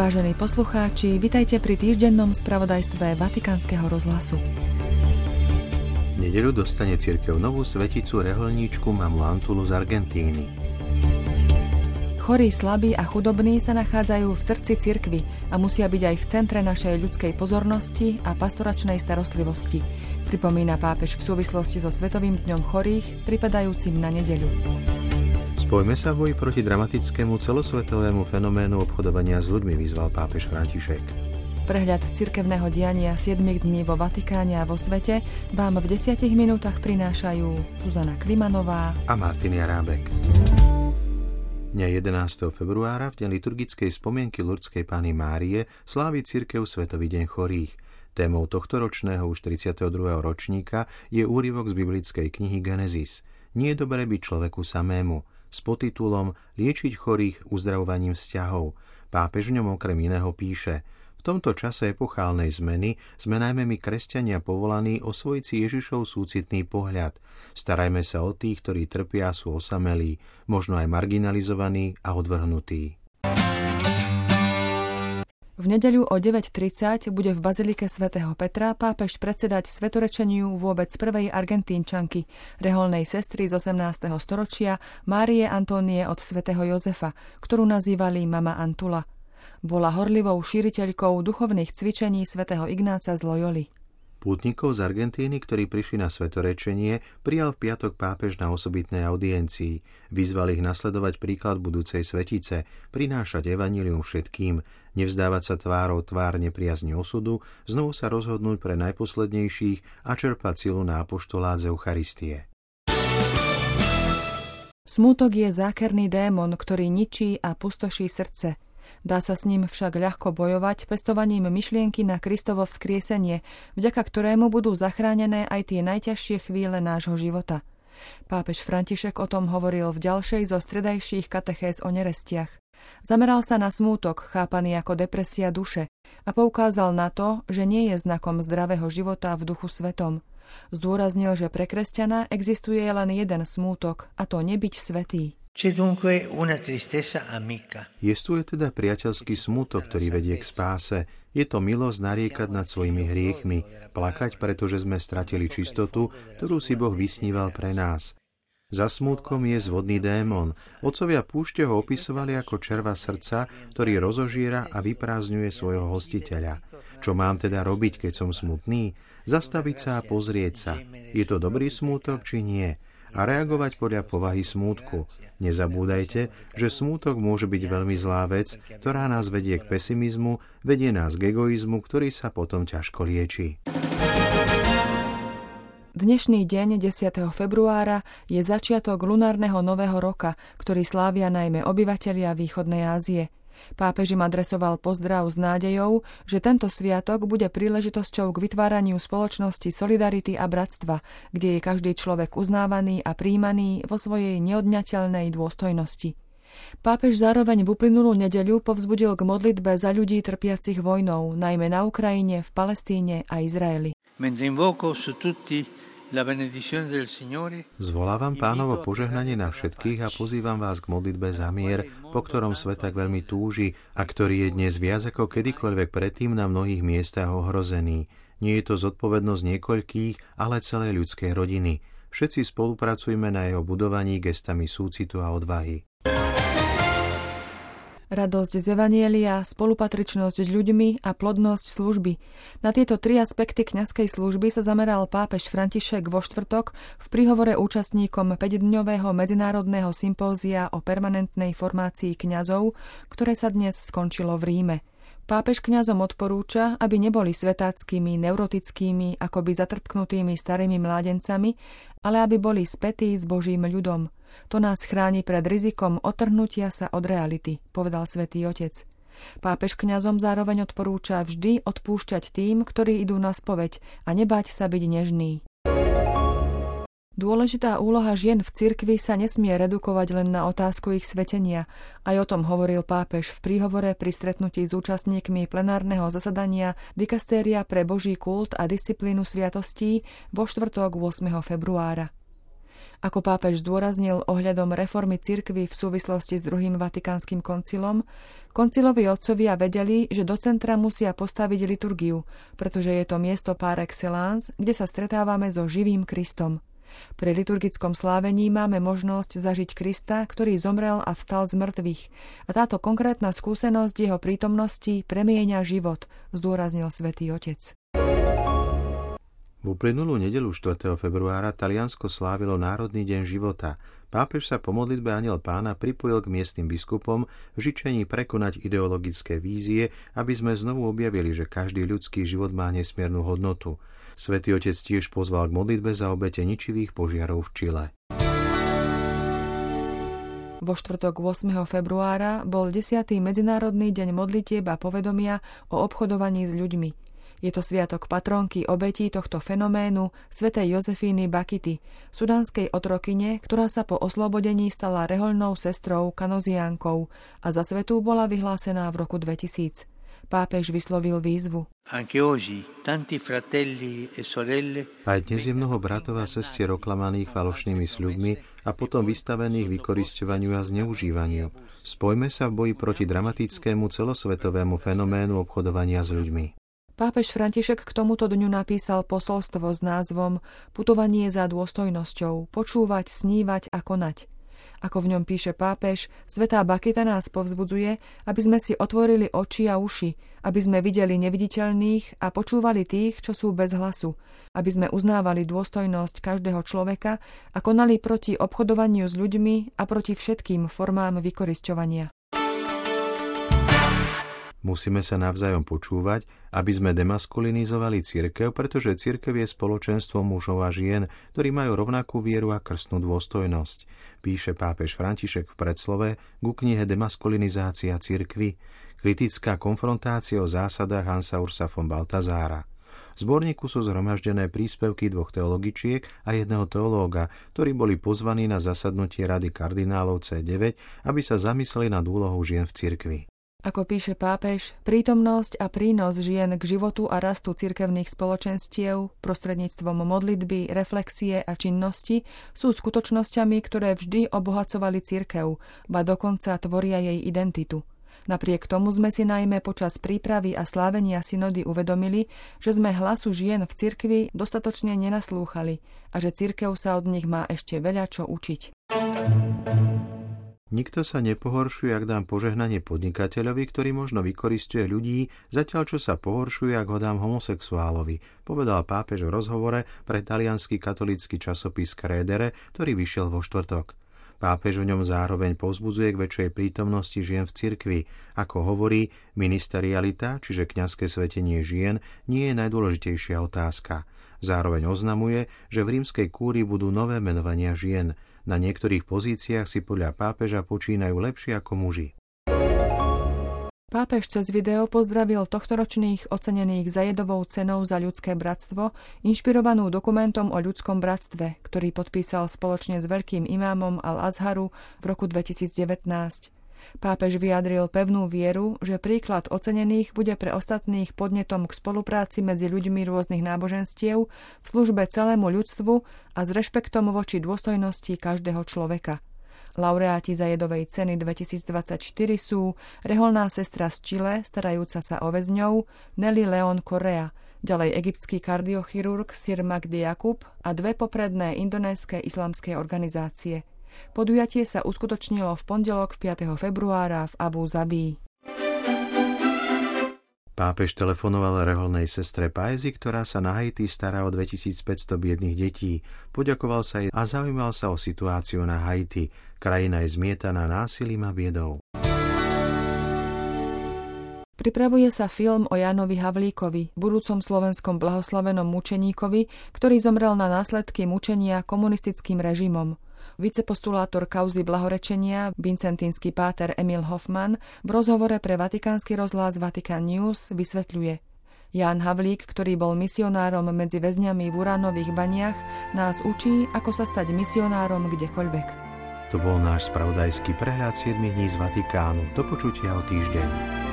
Vážení poslucháči, vitajte pri týždennom spravodajstve Vatikánskeho rozhlasu. Nedeľu dostane cirkev novú sveticu reholníčku mamu Antulu z Argentíny. Chorí, slabí a chudobní sa nachádzajú v srdci cirkvy a musia byť aj v centre našej ľudskej pozornosti a pastoračnej starostlivosti, pripomína pápež v súvislosti so Svetovým dňom chorých, pripadajúcim na nedeľu. Spojme sa v boji proti dramatickému celosvetovému fenoménu obchodovania s ľuďmi, vyzval pápež František. Prehľad cirkevného diania 7 dní vo Vatikáne a vo svete vám v 10 minútach prinášajú Zuzana Klimanová a Martin Jarábek. Dňa 11. februára v deň liturgickej spomienky Lurdskej Pany Márie slávi cirkev Svetový deň chorých. Témou tohto ročného už 32. ročníka je úryvok z biblickej knihy Genesis. Nie je dobré byť človeku samému s podtitulom Liečiť chorých uzdravovaním vzťahov. Pápež v ňom okrem iného píše v tomto čase epochálnej zmeny sme najmä my kresťania povolaní osvojiť si Ježišov súcitný pohľad. Starajme sa o tých, ktorí trpia, sú osamelí, možno aj marginalizovaní a odvrhnutí. V nedeľu o 9.30 bude v Bazilike svätého Petra pápež predsedať svetorečeniu vôbec prvej argentínčanky, reholnej sestry z 18. storočia Márie Antónie od svätého Jozefa, ktorú nazývali mama Antula. Bola horlivou šíriteľkou duchovných cvičení svätého Ignáca z Loyoli. Pútnikov z Argentíny, ktorí prišli na svetorečenie, prijal v piatok pápež na osobitnej audiencii. Vyzval ich nasledovať príklad budúcej svetice, prinášať evanílium všetkým, nevzdávať sa tvárou tvár nepriazne osudu, znovu sa rozhodnúť pre najposlednejších a čerpať silu na apoštolát z Eucharistie. Smútok je zákerný démon, ktorý ničí a pustoší srdce – Dá sa s ním však ľahko bojovať pestovaním myšlienky na Kristovo vzkriesenie, vďaka ktorému budú zachránené aj tie najťažšie chvíle nášho života. Pápež František o tom hovoril v ďalšej zo stredajších katechéz o nerestiach. Zameral sa na smútok, chápaný ako depresia duše, a poukázal na to, že nie je znakom zdravého života v duchu svetom. Zdôraznil, že pre kresťana existuje len jeden smútok, a to nebyť svetý. Jestuje teda priateľský smutok, ktorý vedie k spáse. Je to milosť nariekať nad svojimi hriechmi, plakať, pretože sme stratili čistotu, ktorú si Boh vysníval pre nás. Za smútkom je zvodný démon. Otcovia púšte ho opisovali ako červa srdca, ktorý rozožiera a vyprázdňuje svojho hostiteľa. Čo mám teda robiť, keď som smutný? Zastaviť sa a pozrieť sa. Je to dobrý smútok, či nie? A reagovať podľa povahy smútku. Nezabúdajte, že smútok môže byť veľmi zlá vec, ktorá nás vedie k pesimizmu, vedie nás k egoizmu, ktorý sa potom ťažko lieči. Dnešný deň 10. februára je začiatok lunárneho nového roka, ktorý slávia najmä obyvatelia východnej Ázie – Pápež im adresoval pozdrav s nádejou, že tento sviatok bude príležitosťou k vytváraniu spoločnosti solidarity a bratstva, kde je každý človek uznávaný a príjmaný vo svojej neodňateľnej dôstojnosti. Pápež zároveň v uplynulú nedeľu povzbudil k modlitbe za ľudí trpiacich vojnou, najmä na Ukrajine, v Palestíne a Izraeli. Mentre invoco su tutti Zvolávam pánovo požehnanie na všetkých a pozývam vás k modlitbe za mier, po ktorom svet tak veľmi túži a ktorý je dnes viac ako kedykoľvek predtým na mnohých miestach ohrozený. Nie je to zodpovednosť niekoľkých, ale celej ľudskej rodiny. Všetci spolupracujme na jeho budovaní gestami súcitu a odvahy radosť z Evanielia, spolupatričnosť s ľuďmi a plodnosť služby. Na tieto tri aspekty kňazskej služby sa zameral pápež František vo štvrtok v príhovore účastníkom 5-dňového medzinárodného sympózia o permanentnej formácii kňazov, ktoré sa dnes skončilo v Ríme. Pápež kňazom odporúča, aby neboli svetáckými, neurotickými, akoby zatrpknutými starými mládencami, ale aby boli spätí s Božím ľudom – to nás chráni pred rizikom otrhnutia sa od reality, povedal svätý Otec. Pápež kňazom zároveň odporúča vždy odpúšťať tým, ktorí idú na spoveď a nebať sa byť nežný. Dôležitá úloha žien v cirkvi sa nesmie redukovať len na otázku ich svetenia. Aj o tom hovoril pápež v príhovore pri stretnutí s účastníkmi plenárneho zasadania Dikastéria pre Boží kult a disciplínu sviatostí vo štvrtok 8. februára. Ako pápež zdôraznil ohľadom reformy cirkvy v súvislosti s druhým vatikánskym koncilom, koncilovi otcovia vedeli, že do centra musia postaviť liturgiu, pretože je to miesto par excellence, kde sa stretávame so živým Kristom. Pri liturgickom slávení máme možnosť zažiť Krista, ktorý zomrel a vstal z mŕtvych. A táto konkrétna skúsenosť jeho prítomnosti premieňa život, zdôraznil svätý Otec. V uplynulú nedelu 4. februára Taliansko slávilo Národný deň života. Pápež sa po modlitbe Aniel pána pripojil k miestnym biskupom v žičení prekonať ideologické vízie, aby sme znovu objavili, že každý ľudský život má nesmiernu hodnotu. Svetý otec tiež pozval k modlitbe za obete ničivých požiarov v Čile. Vo štvrtok 8. februára bol 10. Medzinárodný deň modlitieb a povedomia o obchodovaní s ľuďmi. Je to sviatok patronky obetí tohto fenoménu svätej Jozefíny Bakity, sudanskej otrokyne, ktorá sa po oslobodení stala rehoľnou sestrou kanoziánkou a za svetu bola vyhlásená v roku 2000. Pápež vyslovil výzvu. E Aj dnes je mnoho bratov a sestier oklamaných falošnými sľubmi a potom vystavených vykoristovaniu a zneužívaniu. Spojme sa v boji proti dramatickému celosvetovému fenoménu obchodovania s ľuďmi. Pápež František k tomuto dňu napísal posolstvo s názvom Putovanie za dôstojnosťou, počúvať, snívať a konať. Ako v ňom píše pápež, Svetá Bakita nás povzbudzuje, aby sme si otvorili oči a uši, aby sme videli neviditeľných a počúvali tých, čo sú bez hlasu, aby sme uznávali dôstojnosť každého človeka a konali proti obchodovaniu s ľuďmi a proti všetkým formám vykorisťovania. Musíme sa navzájom počúvať, aby sme demaskulinizovali církev, pretože církev je spoločenstvo mužov a žien, ktorí majú rovnakú vieru a krstnú dôstojnosť. Píše pápež František v predslove ku knihe Demaskulinizácia církvy, kritická konfrontácia o zásadách Hansa Ursa von Baltazára. V zborníku sú zhromaždené príspevky dvoch teologičiek a jedného teológa, ktorí boli pozvaní na zasadnutie Rady kardinálov C9, aby sa zamysleli nad úlohou žien v cirkvi. Ako píše pápež, prítomnosť a prínos žien k životu a rastu cirkevných spoločenstiev prostredníctvom modlitby, reflexie a činnosti sú skutočnosťami, ktoré vždy obohacovali cirkev, ba dokonca tvoria jej identitu. Napriek tomu sme si najmä počas prípravy a slávenia synody uvedomili, že sme hlasu žien v cirkvi dostatočne nenaslúchali a že cirkev sa od nich má ešte veľa čo učiť. Nikto sa nepohoršuje, ak dám požehnanie podnikateľovi, ktorý možno vykoristuje ľudí, zatiaľ čo sa pohoršuje, ak ho dám homosexuálovi, povedal pápež v rozhovore pre talianský katolícky časopis Krédere, ktorý vyšiel vo štvrtok. Pápež v ňom zároveň povzbudzuje k väčšej prítomnosti žien v cirkvi. Ako hovorí, ministerialita, čiže kňazské svetenie žien, nie je najdôležitejšia otázka. Zároveň oznamuje, že v rímskej kúri budú nové menovania žien – na niektorých pozíciách si podľa pápeža počínajú lepšie ako muži. Pápež cez video pozdravil tohtoročných ocenených zajedovou cenou za ľudské bratstvo, inšpirovanú dokumentom o ľudskom bratstve, ktorý podpísal spoločne s veľkým imámom Al-Azharu v roku 2019. Pápež vyjadril pevnú vieru, že príklad ocenených bude pre ostatných podnetom k spolupráci medzi ľuďmi rôznych náboženstiev v službe celému ľudstvu a s rešpektom voči dôstojnosti každého človeka. Laureáti za jedovej ceny 2024 sú reholná sestra z Čile, starajúca sa o väzňov, Nelly Leon Korea, ďalej egyptský kardiochirurg Sir Magdi Jakub a dve popredné indonéske islamské organizácie – Podujatie sa uskutočnilo v pondelok 5. februára v Abu Zabí. Pápež telefonoval reholnej sestre Pajzi, ktorá sa na Haiti stará o 2500 biedných detí. Poďakoval sa jej a zaujímal sa o situáciu na Haiti. Krajina je zmietaná násilím a biedou. Pripravuje sa film o Jánovi Havlíkovi, budúcom slovenskom blahoslavenom mučeníkovi, ktorý zomrel na následky mučenia komunistickým režimom. Vicepostulátor kauzy blahorečenia Vincentínsky páter Emil Hoffman v rozhovore pre Vatikánsky rozhlas Vatican News vysvetľuje. Ján Havlík, ktorý bol misionárom medzi väzňami v uránových baniach, nás učí, ako sa stať misionárom kdekoľvek. To bol náš spravodajský prehľad 7 dní z Vatikánu. Do počutia o týždeň.